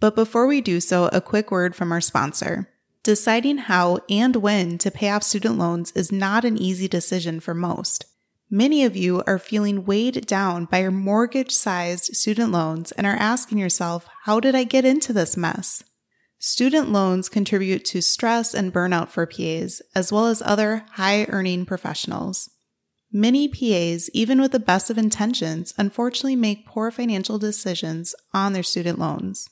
But before we do so, a quick word from our sponsor. Deciding how and when to pay off student loans is not an easy decision for most. Many of you are feeling weighed down by your mortgage sized student loans and are asking yourself, how did I get into this mess? Student loans contribute to stress and burnout for PAs, as well as other high earning professionals. Many PAs, even with the best of intentions, unfortunately make poor financial decisions on their student loans.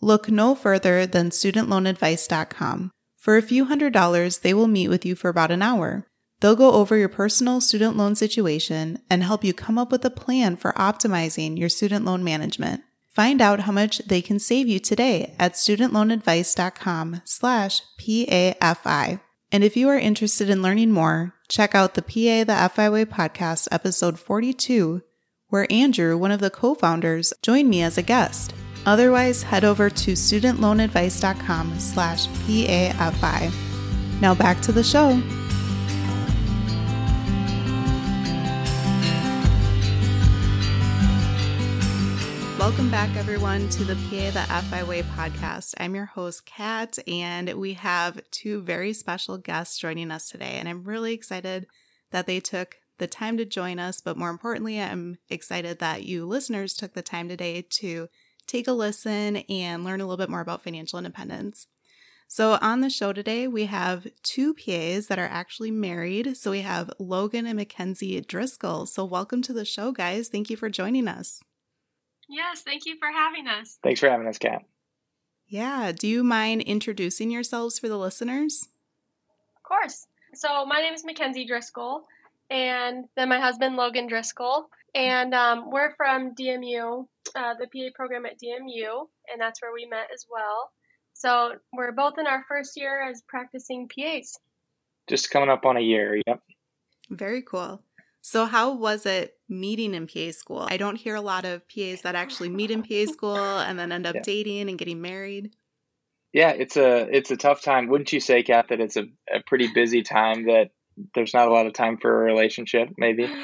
Look no further than studentloanadvice.com. For a few hundred dollars, they will meet with you for about an hour. They'll go over your personal student loan situation and help you come up with a plan for optimizing your student loan management. Find out how much they can save you today at studentloanadvice.com slash PAFI. And if you are interested in learning more, check out the PA the FI Way podcast episode 42, where Andrew, one of the co-founders, joined me as a guest. Otherwise, head over to studentloanadvice.com slash PAFI. Now back to the show. Welcome back, everyone, to the PA the FI Way podcast. I'm your host, Kat, and we have two very special guests joining us today. And I'm really excited that they took the time to join us. But more importantly, I'm excited that you listeners took the time today to take a listen and learn a little bit more about financial independence. So, on the show today, we have two PAs that are actually married. So, we have Logan and Mackenzie Driscoll. So, welcome to the show, guys. Thank you for joining us. Yes, thank you for having us. Thanks for having us, Kat. Yeah. Do you mind introducing yourselves for the listeners? Of course. So, my name is Mackenzie Driscoll, and then my husband, Logan Driscoll. And um, we're from DMU, uh, the PA program at DMU, and that's where we met as well. So we're both in our first year as practicing PAs. Just coming up on a year, yep. Very cool. So, how was it meeting in PA school? I don't hear a lot of PAs that actually meet in PA school and then end up yeah. dating and getting married. Yeah, it's a it's a tough time, wouldn't you say, Kat? That it's a, a pretty busy time. That there's not a lot of time for a relationship, maybe.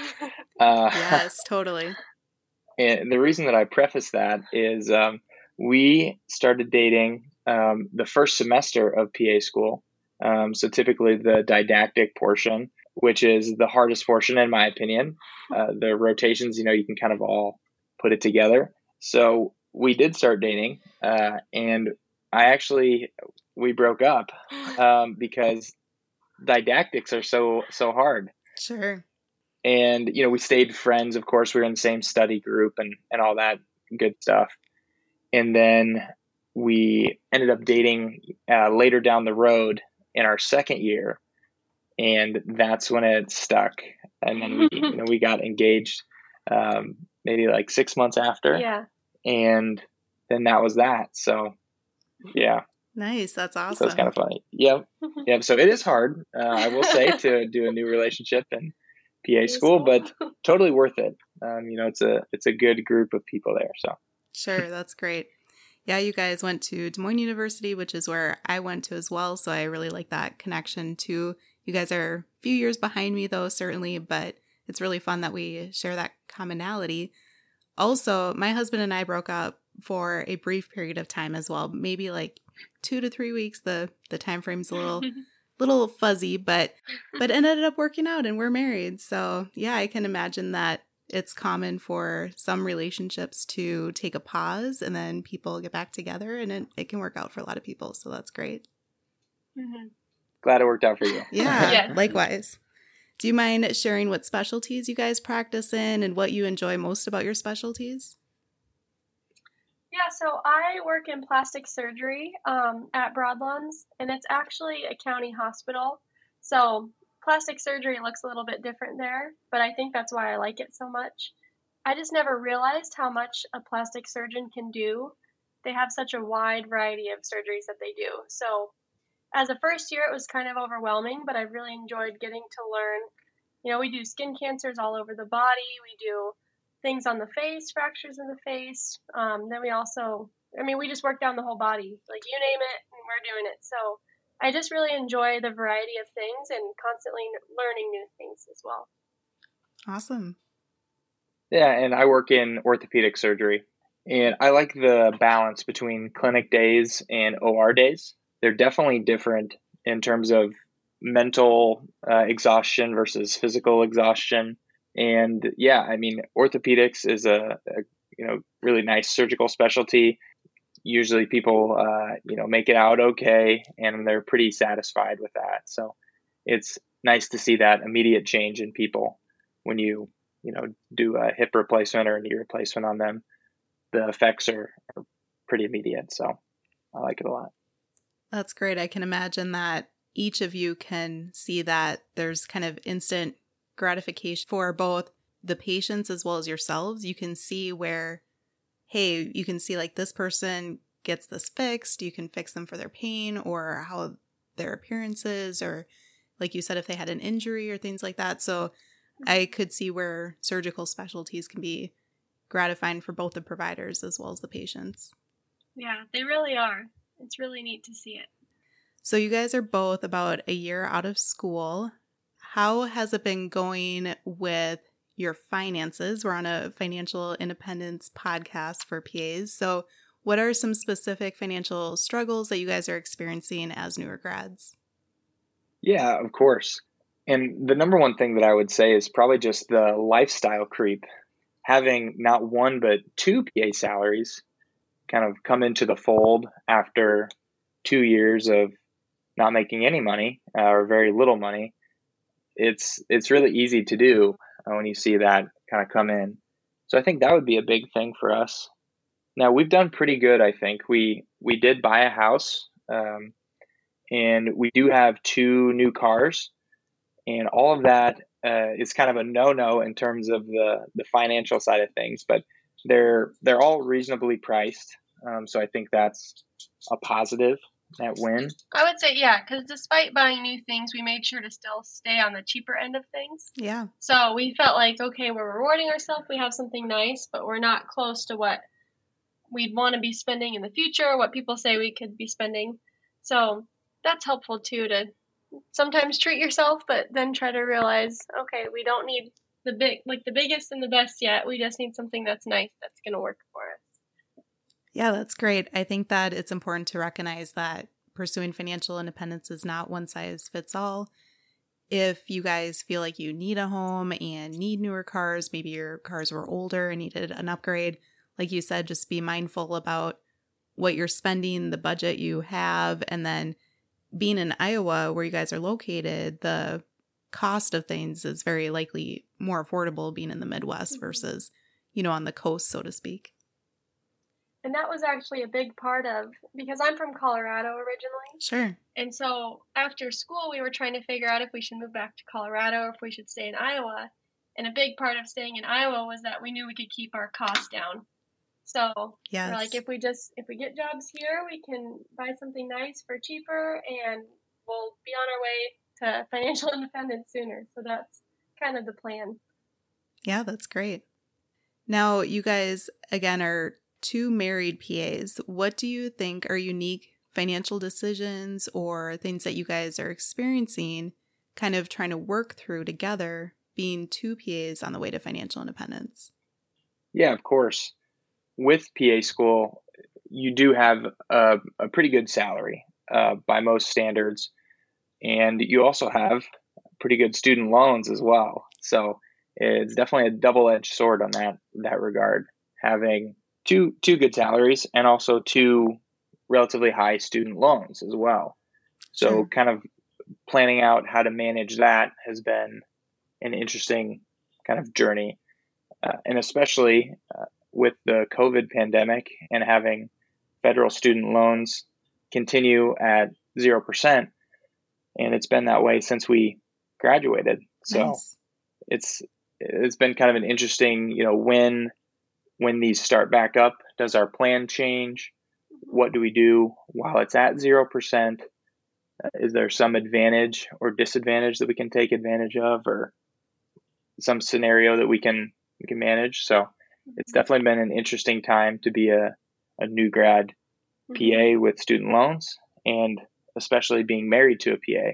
Uh, yes, totally. And the reason that I preface that is um, we started dating um, the first semester of PA school. Um, so typically the didactic portion, which is the hardest portion in my opinion. Uh, the rotations, you know, you can kind of all put it together. So we did start dating, uh, and I actually we broke up um, because didactics are so so hard. Sure. And you know, we stayed friends. Of course, we were in the same study group and and all that good stuff. And then we ended up dating uh, later down the road in our second year, and that's when it stuck. And then we you know we got engaged um, maybe like six months after. Yeah. And then that was that. So yeah. Nice. That's awesome. So it's kind of funny. Yep. Yep. So it is hard, uh, I will say, to do a new relationship in PA school, but totally worth it. Um, you know, it's a it's a good group of people there. So sure, that's great. Yeah, you guys went to Des Moines University, which is where I went to as well. So I really like that connection too. You guys are a few years behind me though, certainly, but it's really fun that we share that commonality. Also, my husband and I broke up for a brief period of time as well, maybe like two to three weeks. The the time frame's a little little fuzzy, but but ended up working out and we're married. So yeah, I can imagine that it's common for some relationships to take a pause and then people get back together and it, it can work out for a lot of people. So that's great. Mm-hmm. glad it worked out for you. Yeah, yeah. likewise. Do you mind sharing what specialties you guys practice in and what you enjoy most about your specialties? Yeah, so I work in plastic surgery um, at Broadlawns, and it's actually a county hospital. So plastic surgery looks a little bit different there, but I think that's why I like it so much. I just never realized how much a plastic surgeon can do. They have such a wide variety of surgeries that they do. So as a first year, it was kind of overwhelming, but I really enjoyed getting to learn. You know, we do skin cancers all over the body. We do things on the face, fractures in the face. Um, then we also, I mean, we just work down the whole body. Like you name it, and we're doing it. So I just really enjoy the variety of things and constantly learning new things as well. Awesome. Yeah, and I work in orthopedic surgery. And I like the balance between clinic days and OR days they're definitely different in terms of mental uh, exhaustion versus physical exhaustion. And yeah, I mean, orthopedics is a, a you know really nice surgical specialty. Usually, people uh, you know make it out okay, and they're pretty satisfied with that. So it's nice to see that immediate change in people when you you know do a hip replacement or a knee replacement on them. The effects are, are pretty immediate, so I like it a lot. That's great. I can imagine that each of you can see that there's kind of instant gratification for both the patients as well as yourselves. You can see where, hey, you can see like this person gets this fixed. You can fix them for their pain or how their appearance is, or like you said, if they had an injury or things like that. So I could see where surgical specialties can be gratifying for both the providers as well as the patients. Yeah, they really are. It's really neat to see it. So, you guys are both about a year out of school. How has it been going with your finances? We're on a financial independence podcast for PAs. So, what are some specific financial struggles that you guys are experiencing as newer grads? Yeah, of course. And the number one thing that I would say is probably just the lifestyle creep. Having not one, but two PA salaries kind of come into the fold after two years of not making any money uh, or very little money, it's it's really easy to do uh, when you see that kind of come in. So I think that would be a big thing for us. Now we've done pretty good. I think we we did buy a house, um, and we do have two new cars, and all of that uh, is kind of a no no in terms of the the financial side of things. But they're they're all reasonably priced, um, so I think that's a positive that win. I would say yeah, because despite buying new things, we made sure to still stay on the cheaper end of things. Yeah. So we felt like okay, we're rewarding ourselves. We have something nice, but we're not close to what we'd want to be spending in the future. What people say we could be spending. So that's helpful too to sometimes treat yourself, but then try to realize okay, we don't need the big like the biggest and the best yet. We just need something that's nice that's going to work for us. Yeah, that's great. I think that it's important to recognize that pursuing financial independence is not one size fits all. If you guys feel like you need a home and need newer cars, maybe your cars were older and needed an upgrade, like you said, just be mindful about what you're spending, the budget you have, and then being in Iowa where you guys are located, the cost of things is very likely more affordable being in the Midwest mm-hmm. versus, you know, on the coast, so to speak. And that was actually a big part of because I'm from Colorado originally. Sure. And so after school, we were trying to figure out if we should move back to Colorado or if we should stay in Iowa. And a big part of staying in Iowa was that we knew we could keep our costs down. So yes. we're like, if we just if we get jobs here, we can buy something nice for cheaper, and we'll be on our way to financial independence sooner. So that's kind of the plan. Yeah, that's great. Now, you guys, again, are two married PAs. What do you think are unique financial decisions or things that you guys are experiencing, kind of trying to work through together, being two PAs on the way to financial independence? Yeah, of course. With PA school, you do have a, a pretty good salary uh, by most standards and you also have pretty good student loans as well. So it's definitely a double-edged sword on that that regard. Having two two good salaries and also two relatively high student loans as well. So sure. kind of planning out how to manage that has been an interesting kind of journey. Uh, and especially uh, with the COVID pandemic and having federal student loans continue at 0%. And it's been that way since we graduated. So nice. it's it's been kind of an interesting, you know, when when these start back up, does our plan change? What do we do while it's at 0%? Uh, is there some advantage or disadvantage that we can take advantage of or some scenario that we can we can manage? So it's mm-hmm. definitely been an interesting time to be a, a new grad PA mm-hmm. with student loans and especially being married to a PA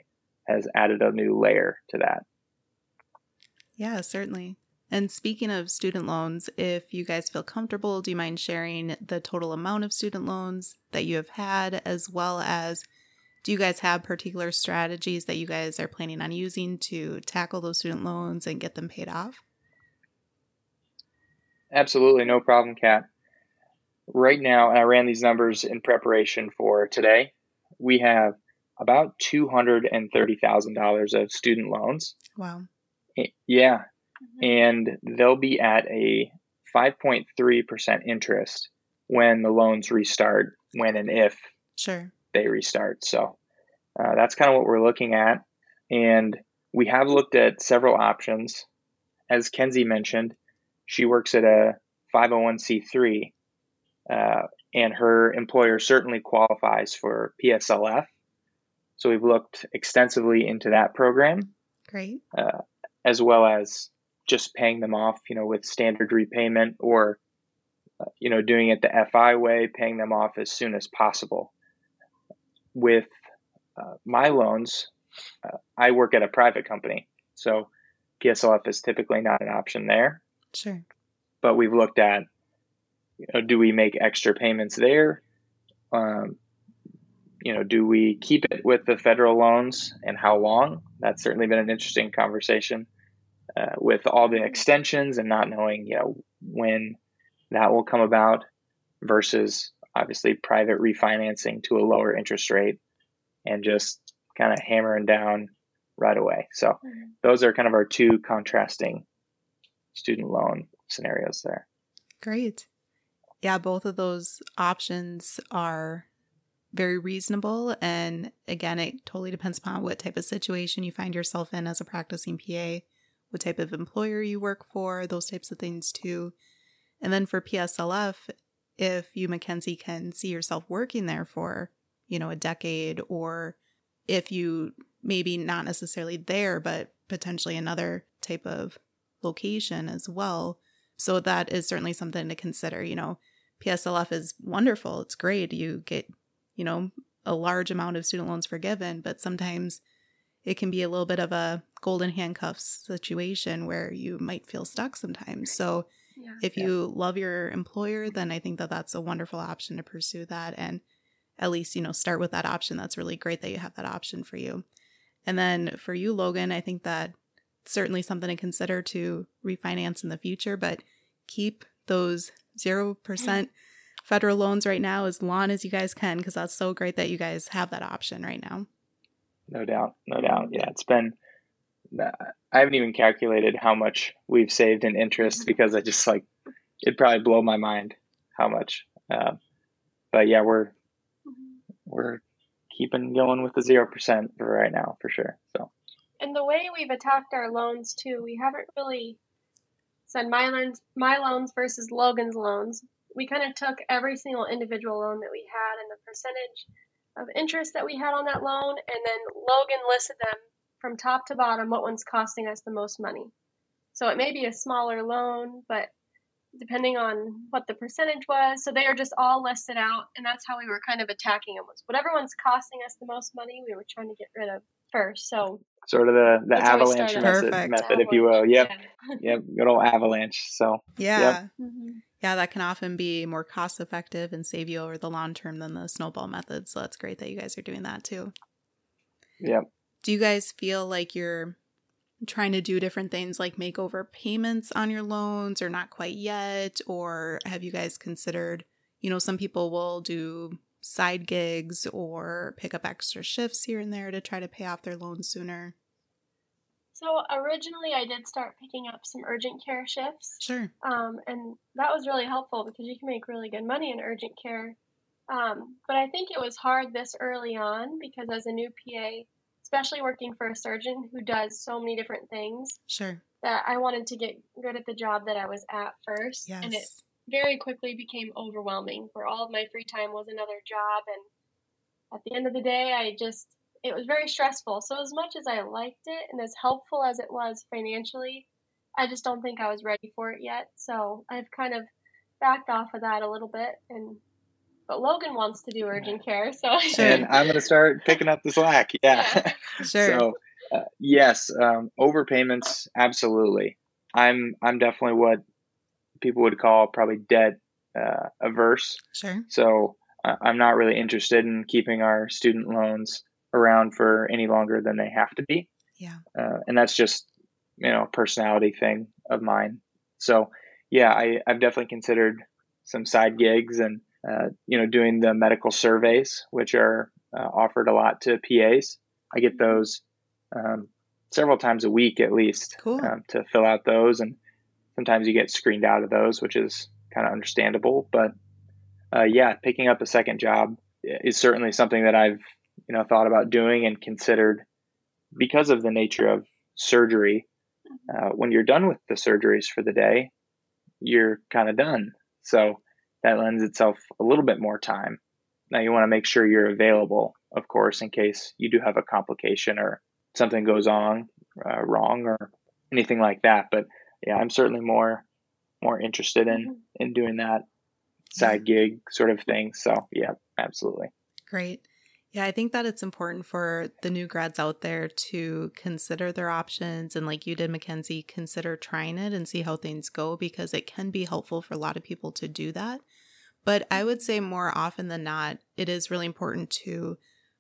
has added a new layer to that. Yeah, certainly. And speaking of student loans, if you guys feel comfortable, do you mind sharing the total amount of student loans that you have had, as well as do you guys have particular strategies that you guys are planning on using to tackle those student loans and get them paid off? Absolutely, no problem, Kat. Right now, and I ran these numbers in preparation for today, we have about $230,000 of student loans. Wow. Eh, yeah, mm-hmm. and they'll be at a 5.3% interest when the loans restart, when and if sure. they restart. So uh, that's kind of what we're looking at. And we have looked at several options. As Kenzie mentioned, she works at a 501c3, uh, and her employer certainly qualifies for PSLF. So we've looked extensively into that program. Great. Uh, as well as just paying them off, you know, with standard repayment or, uh, you know, doing it the FI way, paying them off as soon as possible. With uh, my loans, uh, I work at a private company, so PSLF is typically not an option there. Sure. But we've looked at, you know, do we make extra payments there? Um, you know, do we keep it with the federal loans and how long? That's certainly been an interesting conversation uh, with all the extensions and not knowing, you know, when that will come about versus obviously private refinancing to a lower interest rate and just kind of hammering down right away. So mm-hmm. those are kind of our two contrasting student loan scenarios there. Great. Yeah, both of those options are very reasonable. And again, it totally depends upon what type of situation you find yourself in as a practicing PA, what type of employer you work for, those types of things too. And then for PSLF, if you, Mackenzie, can see yourself working there for, you know, a decade, or if you maybe not necessarily there, but potentially another type of location as well. So that is certainly something to consider. You know, PSLF is wonderful. It's great. You get you know, a large amount of student loans forgiven, but sometimes it can be a little bit of a golden handcuffs situation where you might feel stuck sometimes. So yeah. if yeah. you love your employer, then I think that that's a wonderful option to pursue that and at least, you know, start with that option. That's really great that you have that option for you. And then for you, Logan, I think that certainly something to consider to refinance in the future, but keep those 0% federal loans right now as long as you guys can because that's so great that you guys have that option right now. No doubt. No doubt. Yeah, it's been I haven't even calculated how much we've saved in interest because I just like it'd probably blow my mind how much. Uh, but yeah, we're we're keeping going with the zero percent for right now for sure. So. And the way we've attacked our loans too, we haven't really said my loans, my loans versus Logan's loans we kind of took every single individual loan that we had and the percentage of interest that we had on that loan, and then Logan listed them from top to bottom what one's costing us the most money. So it may be a smaller loan, but depending on what the percentage was, so they are just all listed out, and that's how we were kind of attacking them. Was whatever one's costing us the most money, we were trying to get rid of first. So sort of the the avalanche method, method if you will. Yep, yeah. yep, good old avalanche. So yeah. Yep. Mm-hmm yeah, that can often be more cost effective and save you over the long term than the snowball method. So that's great that you guys are doing that too. Yep. Do you guys feel like you're trying to do different things like make over payments on your loans or not quite yet? Or have you guys considered, you know, some people will do side gigs or pick up extra shifts here and there to try to pay off their loans sooner? So originally, I did start picking up some urgent care shifts. Sure. Um, and that was really helpful because you can make really good money in urgent care. Um, but I think it was hard this early on because as a new PA, especially working for a surgeon who does so many different things, Sure. that I wanted to get good at the job that I was at first. Yes. And it very quickly became overwhelming where all of my free time was another job. And at the end of the day, I just, it was very stressful. So, as much as I liked it and as helpful as it was financially, I just don't think I was ready for it yet. So, I've kind of backed off of that a little bit. And, but Logan wants to do urgent care. So, And I'm going to start picking up the slack. Yeah. Sure. So, uh, yes, um, overpayments, absolutely. I'm I'm definitely what people would call probably debt uh, averse. sure. So uh, I'm not really interested in keeping our student loans around for any longer than they have to be. Yeah. Uh, and that's just you know a personality thing of mine. So yeah, I, I've definitely considered some side gigs and uh, you know doing the medical surveys, which are uh, offered a lot to PAs. I get those um, several times a week at least Cool. um, to fill out those, and sometimes you get screened out of those, which is kind of understandable. But uh, yeah, picking up a second job is certainly something that I've you know thought about doing and considered because of the nature of surgery. Uh, when you're done with the surgeries for the day, you're kind of done. So that lends itself a little bit more time. Now you want to make sure you're available, of course, in case you do have a complication or something goes on uh, wrong or anything like that. But yeah, I'm certainly more more interested in in doing that side gig sort of thing. So yeah, absolutely. Great. Yeah, I think that it's important for the new grads out there to consider their options and, like you did, Mackenzie, consider trying it and see how things go because it can be helpful for a lot of people to do that. But I would say more often than not, it is really important to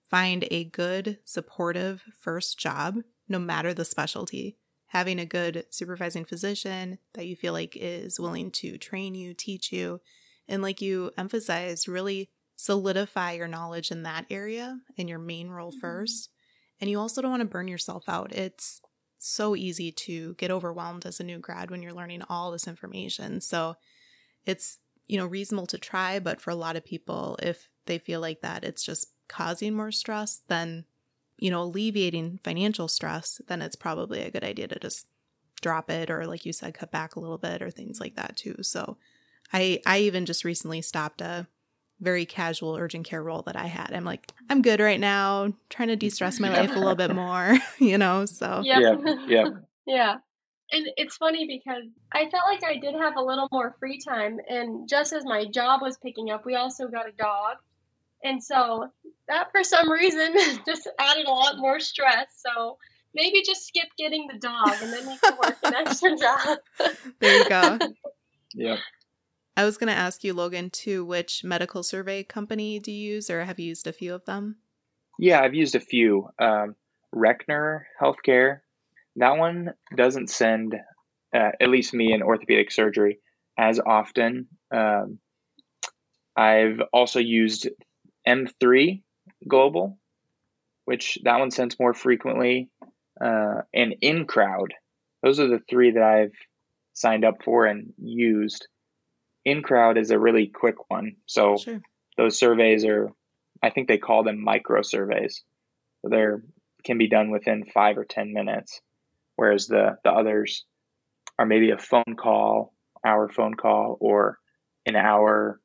find a good, supportive first job, no matter the specialty. Having a good supervising physician that you feel like is willing to train you, teach you, and like you emphasized, really solidify your knowledge in that area in your main role Mhm. first. And you also don't want to burn yourself out. It's so easy to get overwhelmed as a new grad when you're learning all this information. So it's, you know, reasonable to try, but for a lot of people, if they feel like that it's just causing more stress, then, you know, alleviating financial stress, then it's probably a good idea to just drop it or like you said cut back a little bit or things like that too. So I I even just recently stopped a very casual urgent care role that I had. I'm like, I'm good right now, trying to de-stress my life a little bit more, you know. So Yep. Yeah, yeah. Yeah. And it's funny because I felt like I did have a little more free time. And just as my job was picking up, we also got a dog. And so that, for some reason, just added a lot more stress. So maybe just skip getting the dog and then you can work an extra job. there you go. Yeah. I was going to ask you, Logan, too, which medical survey company do you use, or have you used a few of them? Yeah, I've used a few. Um, Reckner Healthcare. That one doesn't send, uh, at least me in orthopedic surgery, as often. Um, I've also used M3 Global, which that one sends more frequently, uh, and InCrowd. Those are the three that I've signed up for and used. InCrowd is a really quick one, so Sure. those surveys are i think they call them micro surveys they're can be done within five or ten minutes whereas the the others are maybe a phone call hour phone call or an hour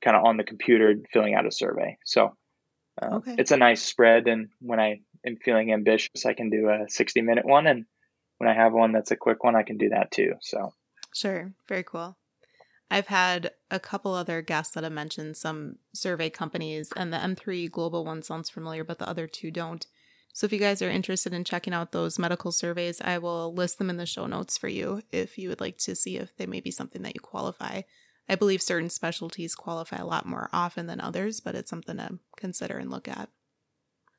kind of on the computer filling out a survey so uh, Okay. it's a nice spread and when i am feeling ambitious i can do a 60 minute one and when i have one that's a quick one i can do that too so Sure. Very cool. I've had a couple other guests that have mentioned some survey companies, and the M3 Global one sounds familiar, but the other two don't. So if you guys are interested in checking out those medical surveys, I will list them in the show notes for you if you would like to see if they may be something that you qualify. I believe certain specialties qualify a lot more often than others, but it's something to consider and look at.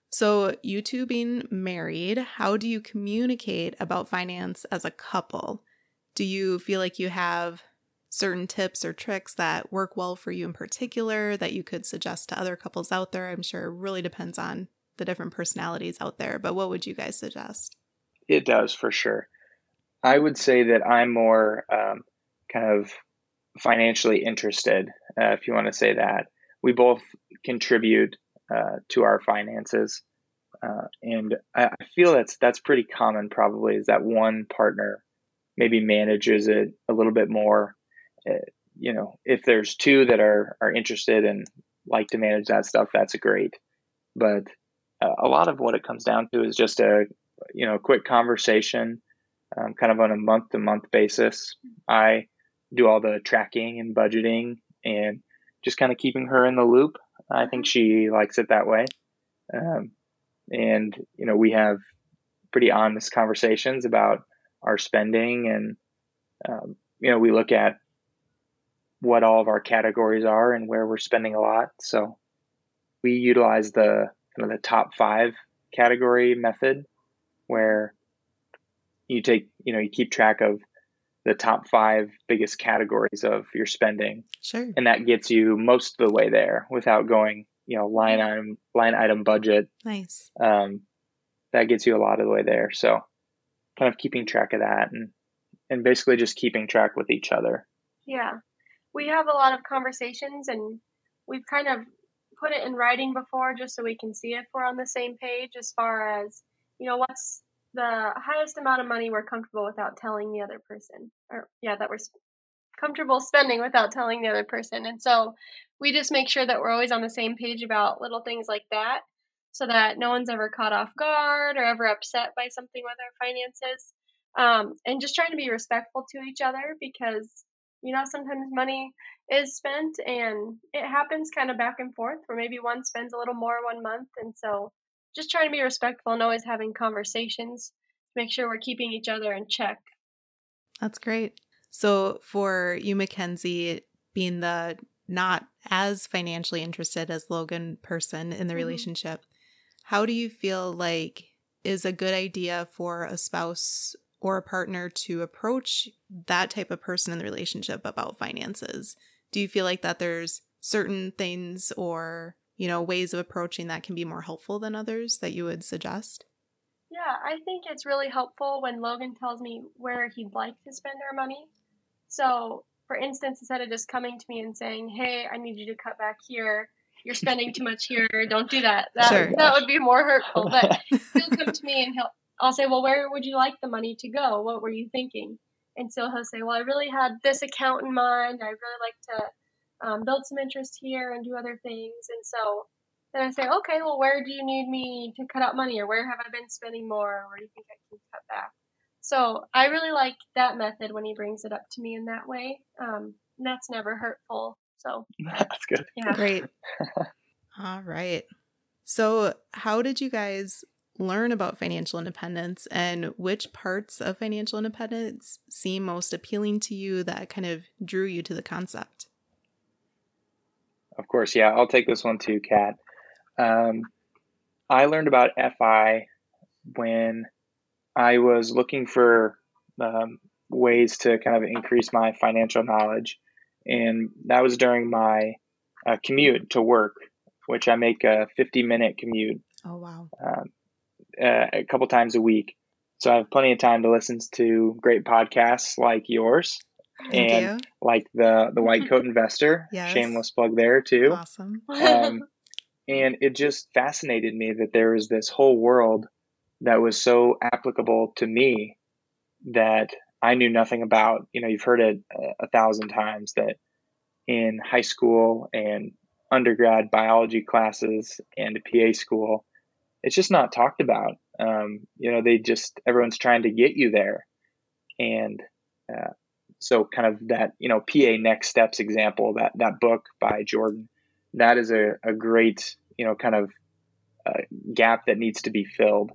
So, you two being married, how do you communicate about finance as a couple? Do you feel like you have certain tips or tricks that work well for you in particular that you could suggest to other couples out there? I'm sure it really depends on the different personalities out there, but what would you guys suggest? It does for sure. I would say that I'm more um, kind of financially interested, uh, if you want to say that. We both contribute uh, to our finances. Uh, and I, I feel that's that's pretty common. Probably is that one partner maybe manages it a little bit more. Uh, you know, if there's two that are are interested and like to manage that stuff, that's great. But uh, a lot of what it comes down to is just a you know quick conversation, um, kind of on a month to month basis. I do all the tracking and budgeting and just kind of keeping her in the loop. I think she likes it that way. Um, and you know we have pretty honest conversations about our spending and um, you know we look at what all of our categories are and where we're spending a lot. So we utilize the kind of the top five category method where you take you know you keep track of the top five biggest categories of your spending. Sure. And that gets you most of the way there without going you know line item line item budget. Nice. Um, that gets you a lot of the way there. So kind of keeping track of that and and basically just keeping track with each other. Yeah we have a lot of conversations and we've kind of put it in writing before just so we can see if we're on the same page as far as you know what's the highest amount of money we're comfortable without telling the other person or yeah that we're comfortable spending without telling the other person and so we just make sure that we're always on the same page about little things like that so that no one's ever caught off guard or ever upset by something with our finances. Um, and just trying to be respectful to each other because, you know, sometimes money is spent and it happens kind of back and forth where maybe one spends a little more one month. And so just trying to be respectful and always having conversations to make sure we're keeping each other in check. That's great. So for you, Mackenzie, being the not as financially interested as Logan person in the mm-hmm. relationship, how do you feel like is a good idea for a spouse or a partner to approach that type of person in the relationship about finances? Do you feel like that there's certain things or, you know, ways of approaching that can be more helpful than others that you would suggest? Yeah, I think it's really helpful when Logan tells me where he'd like to spend our money. So for instance, instead of just coming to me and saying, "Hey, I need you to cut back here," you're spending too much here. Don't do that. That sure. that would be more hurtful. But he'll come to me and he'll I'll say, well, where would you like the money to go? What were you thinking? And so he'll say, well, I really had this account in mind. I really like to um, build some interest here and do other things. And so then I say, okay, well, where do you need me to cut out money, or where have I been spending more, or where do you think I can cut back? So I really like that method when he brings it up to me in that way. Um, and that's never hurtful. So that's good. Yeah. Great. All right. So, how did you guys learn about financial independence and which parts of financial independence seem most appealing to you that kind of drew you to the concept? Of course, yeah, I'll take this one too, Kat. Um, I learned about FI when I was looking for um, ways to kind of increase my financial knowledge. And that was during my uh, commute to work, which I make a 50 minute commute. Oh, wow. Um, uh, a couple times a week. So I have plenty of time to listen to great podcasts like yours. Thank and you. like the the White Coat Investor, yes. shameless plug there too. Awesome. um, and it just fascinated me that there was this whole world that was so applicable to me that I knew nothing about. You know, you've heard it a, a thousand times that in high school and undergrad biology classes and PA school, it's just not talked about. Um, you know, they just everyone's trying to get you there, and uh, so kind of that you know PA next steps example that that book by Jordan, that is a, a great you know kind of uh, gap that needs to be filled.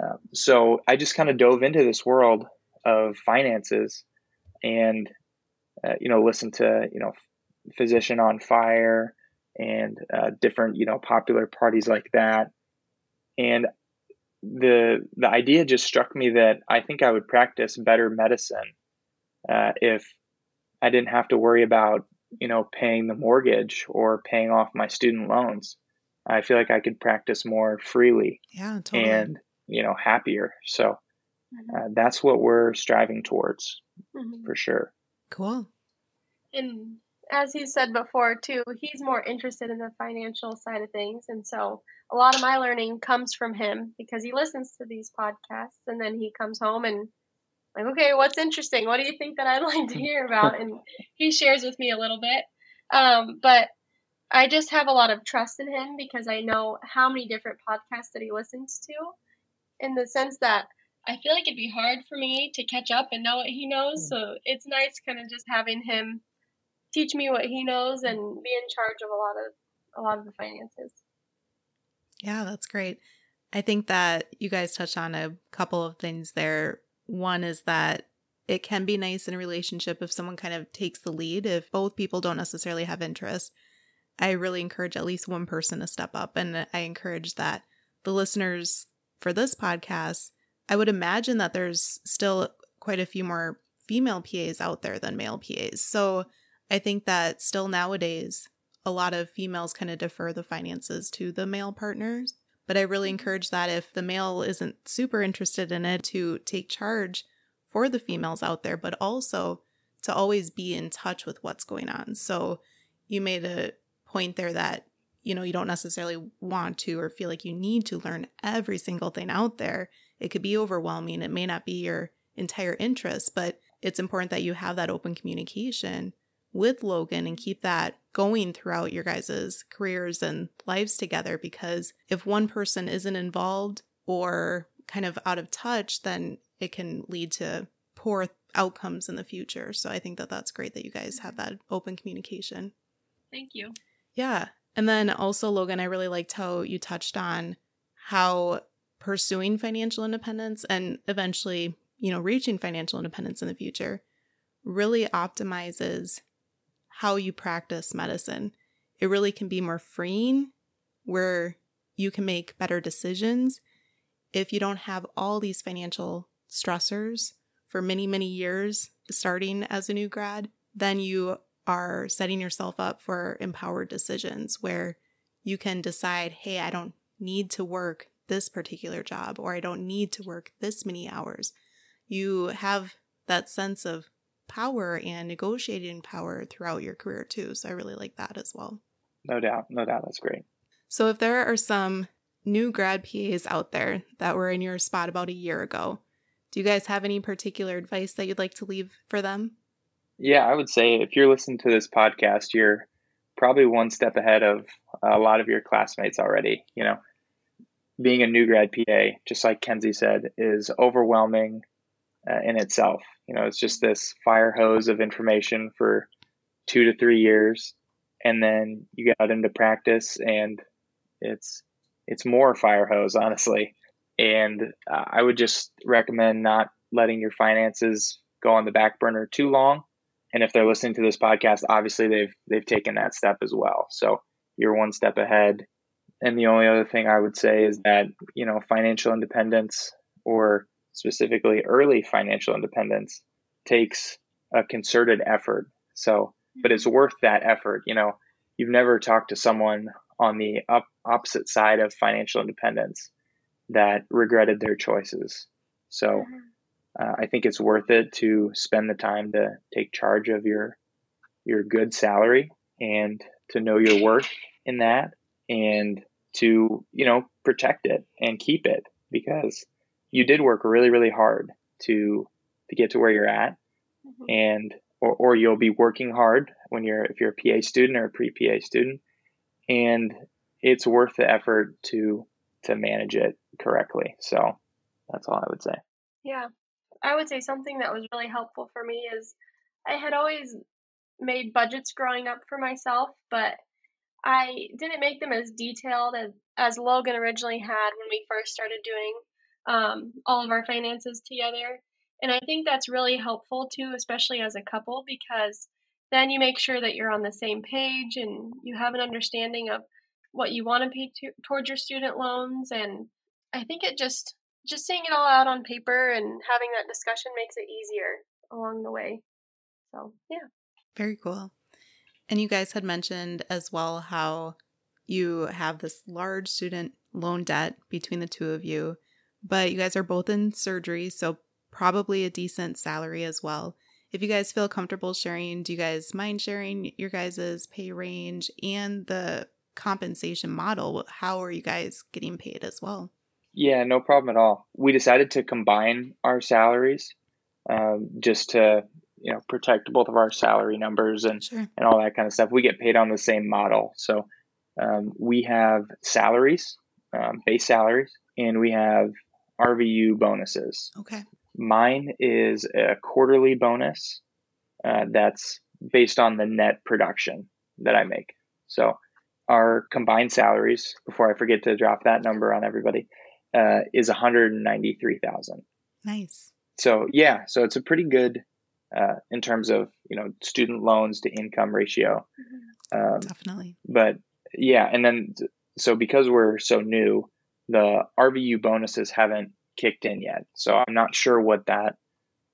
Uh, so I just kind of dove into this world of finances and uh, you know listen to you know physician on fire and uh, different you know popular parties like that and the the idea just struck me that I think I would practice better medicine uh, if I didn't have to worry about, you know, paying the mortgage or paying off my student loans. I feel like I could practice more freely. Yeah, totally. And, you know, happier. So mm-hmm. uh, that's what we're striving towards mm-hmm. for sure. Cool. And as he said before, too, he's more interested in the financial side of things. And so a lot of my learning comes from him because he listens to these podcasts and then he comes home and like, okay, what's interesting? What do you think that I'd like to hear about? And he shares with me a little bit. Um, but I just have a lot of trust in him because I know how many different podcasts that he listens to in the sense that I feel like it'd be hard for me to catch up and know what he knows. So it's nice kind of just having him teach me what he knows and be in charge of a lot of a lot of the finances. Yeah, that's great. I think that you guys touched on a couple of things there. One is that it can be nice in a relationship if someone kind of takes the lead, if both people don't necessarily have interest. I really encourage at least one person to step up. And I encourage that the listeners for this podcast, I would imagine that there's still quite a few more female PAs out there than male PAs. So I think that still nowadays, a lot of females kind of defer the finances to the male partners. But I really mm-hmm. encourage that if the male isn't super interested in it, to take charge for the females out there, but also to always be in touch with what's going on. So you made a point there that you know you don't necessarily want to or feel like you need to learn every single thing out there. It could be overwhelming. It may not be your entire interest, but it's important that you have that open communication with Logan and keep that going throughout your guys' careers and lives together because if one person isn't involved or kind of out of touch, then it can lead to poor outcomes in the future. So I think that that's great that you guys have mm-hmm. that open communication. Thank you. Yeah. And then also, Logan, I really liked how you touched on how pursuing financial independence and eventually, you know, reaching financial independence in the future really optimizes how you practice medicine. It really can be more freeing where you can make better decisions if you don't have all these financial stressors for many, many years starting as a new grad, then you are setting yourself up for empowered decisions where you can decide, hey, I don't need to work this particular job or I don't need to work this many hours. You have that sense of power and negotiating power throughout your career too. So I really like that as well. No doubt. No doubt. That's great. So if there are some new grad PAs out there that were in your spot about a year ago, do you guys have any particular advice that you'd like to leave for them? Yeah, I would say if you're listening to this podcast, you're probably one step ahead of a lot of your classmates already. You know, being a new grad PA, just like Kenzie said, is overwhelming uh, in itself. You know, it's just this fire hose of information for two to three years, and then you get out into practice, and it's it's more fire hose, honestly. And uh, I would just recommend not letting your finances go on the back burner too long. And if they're listening to this podcast, obviously they've they've taken that step as well. So you're one step ahead. And the only other thing I would say is that, you know, financial independence or specifically early financial independence, takes a concerted effort. So, but it's worth that effort. You know, you've never talked to someone on the up, opposite side of financial independence that regretted their choices. So, uh, I think it's worth it to spend the time to take charge of your your good salary and to know your worth in that and to you know protect it and keep it because you did work really, really hard to to get to where you're at, mm-hmm. and or, or you'll be working hard when you're if you're a PA student or a pre PA student, and it's worth the effort to to manage it correctly. So that's all I would say. Yeah, I would say something that was really helpful for me is I had always made budgets growing up for myself, but I didn't make them as detailed as, as Logan originally had when we first started doing um, all of our finances together. And I think that's really helpful too, especially as a couple, because then you make sure that you're on the same page and you have an understanding of what you want to pay to, towards your student loans. And I think it just just seeing it all out on paper and having that discussion makes it easier along the way. So yeah. Very cool. And you guys had mentioned as well how you have this large student loan debt between the two of you, but you guys are both in surgery, so probably a decent salary as well. If you guys feel comfortable sharing, do you guys mind sharing your guys's pay range and the compensation model? How are you guys getting paid as well? Yeah, no problem at all. We decided to combine our salaries um, just to you know protect both of our salary numbers and Sure. and all that kind of stuff. We get paid on the same model, so um, we have salaries, um, base salaries, and we have RVU bonuses. Okay. Mine is a quarterly bonus uh, that's based on the net production that I make. So our combined salaries, before I forget to drop that number on everybody, uh, is 193,000. Nice. So yeah, so it's a pretty good uh, in terms of you know student loans to income ratio. Um, Definitely. but yeah, and then so because we're so new, the RVU bonuses haven't kicked in yet. So I'm not sure what that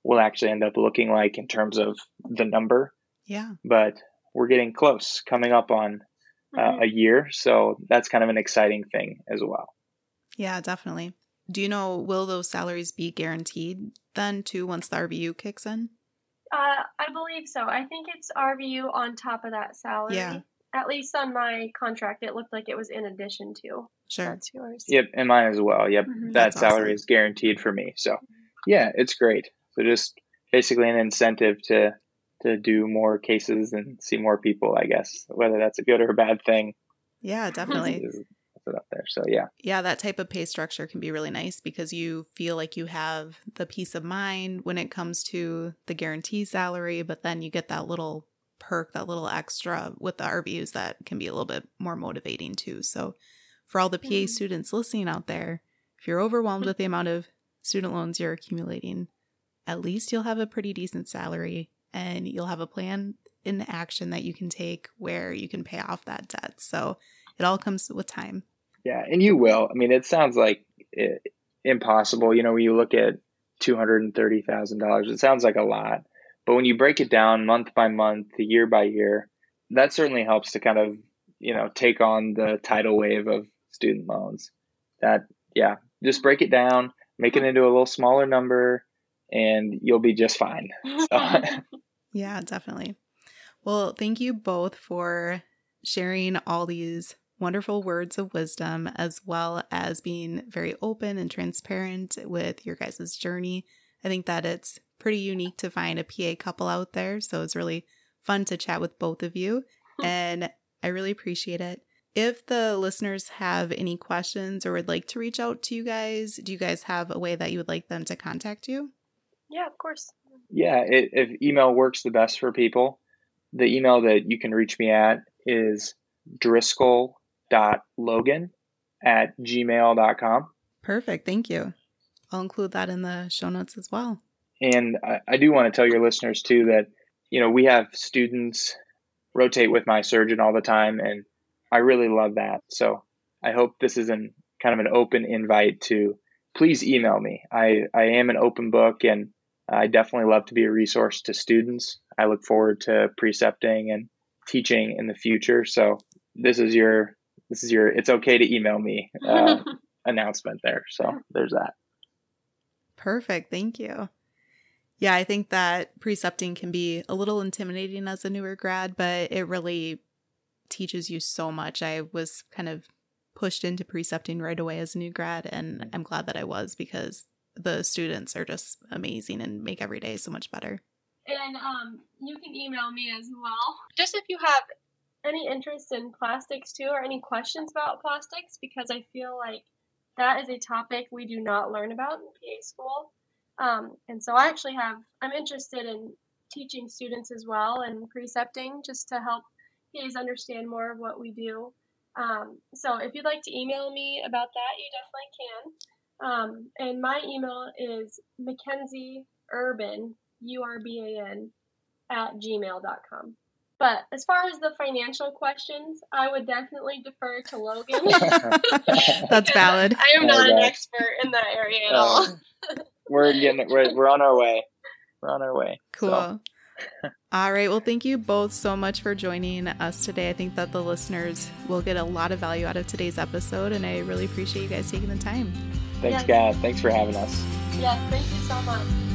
will actually end up looking like in terms of the number, Yeah. but we're getting close, coming up on uh, Mhm. a year. So that's kind of an exciting thing as well. Yeah, definitely. Do you know, will those salaries be guaranteed then too once the RVU kicks in? Uh, I believe so. I think it's RVU on top of that salary. Yeah. At least on my contract, it looked like it was in addition to. Sure. That's yours. Yep, and mine as well. Yep, Mhm. that That's salary awesome. is guaranteed for me. So yeah, it's great. So just basically an incentive to to do more cases and see more people. I guess whether that's a good or a bad thing Yeah, definitely. is put up there. So yeah, yeah, that type of pay structure can be really nice because you feel like you have the peace of mind when it comes to the guarantee salary, but then you get that little perk, that little extra with the RVUs that can be a little bit more motivating too. So, for all the PA Mhm. students listening out there, if you're overwhelmed with the amount of student loans you're accumulating, at least you'll have a pretty decent salary and you'll have a plan in action that you can take where you can pay off that debt. So, it all comes with time. yeah, and you will. I mean, it sounds like it, impossible. You know, when you look at two hundred and thirty thousand dollars, it sounds like a lot. But when you break it down month by month, year by year, that certainly helps to kind of you know take on the tidal wave of student loans. That yeah, just break it down, make it into a little smaller number, and you'll be just fine. So, Yeah, definitely. Well, thank you both for sharing all these wonderful words of wisdom, as well as being very open and transparent with your guys' journey. I think that it's pretty unique to find a PA couple out there. So it's really fun to chat with both of you. And I really appreciate it. If the listeners have any questions or would like to reach out to you guys, do you guys have a way that you would like them to contact you? yeah, of course. yeah, it, if email works the best for people, the email that you can reach me at is driscoll.logan at gmail.com. Perfect. Thank you. I'll include that in the show notes as well. And I, I do want to tell your listeners too that, you know, we have students rotate with my surgeon all the time, and I really love that. So I hope this is an kind of an open invite to please email me. I, I am an open book and I definitely love to be a resource to students. I look forward to precepting and teaching in the future. So this is your this is your it's okay to email me uh, announcement there. So there's that. Perfect. Thank you. Yeah, I think that precepting can be a little intimidating as a newer grad, but it really teaches you so much. I was kind of pushed into precepting right away as a new grad, and I'm glad that I was because the students are just amazing and make every day so much better. And um, you can email me as well. Just if you have any interest in plastics too, or any questions about plastics, because I feel like that is a topic we do not learn about in PA school. Um, and so I actually have, I'm interested in teaching students as well and precepting just to help PAs understand more of what we do. Um, so if you'd like to email me about that, you definitely can. Um, and my email is Mackenzie Urban, U R B A N, at gmail.com. But as far as the financial questions, I would definitely defer to Logan. That's valid. I am Oh, not an expert in that area at all. We're getting we're, we're on our way. We're on our way. Cool. So, All right. Well, thank you both so much for joining us today. I think that the listeners will get a lot of value out of today's episode, and I really appreciate you guys taking the time. Thanks, yes. God. Thanks for having us. Yes, thank you so much.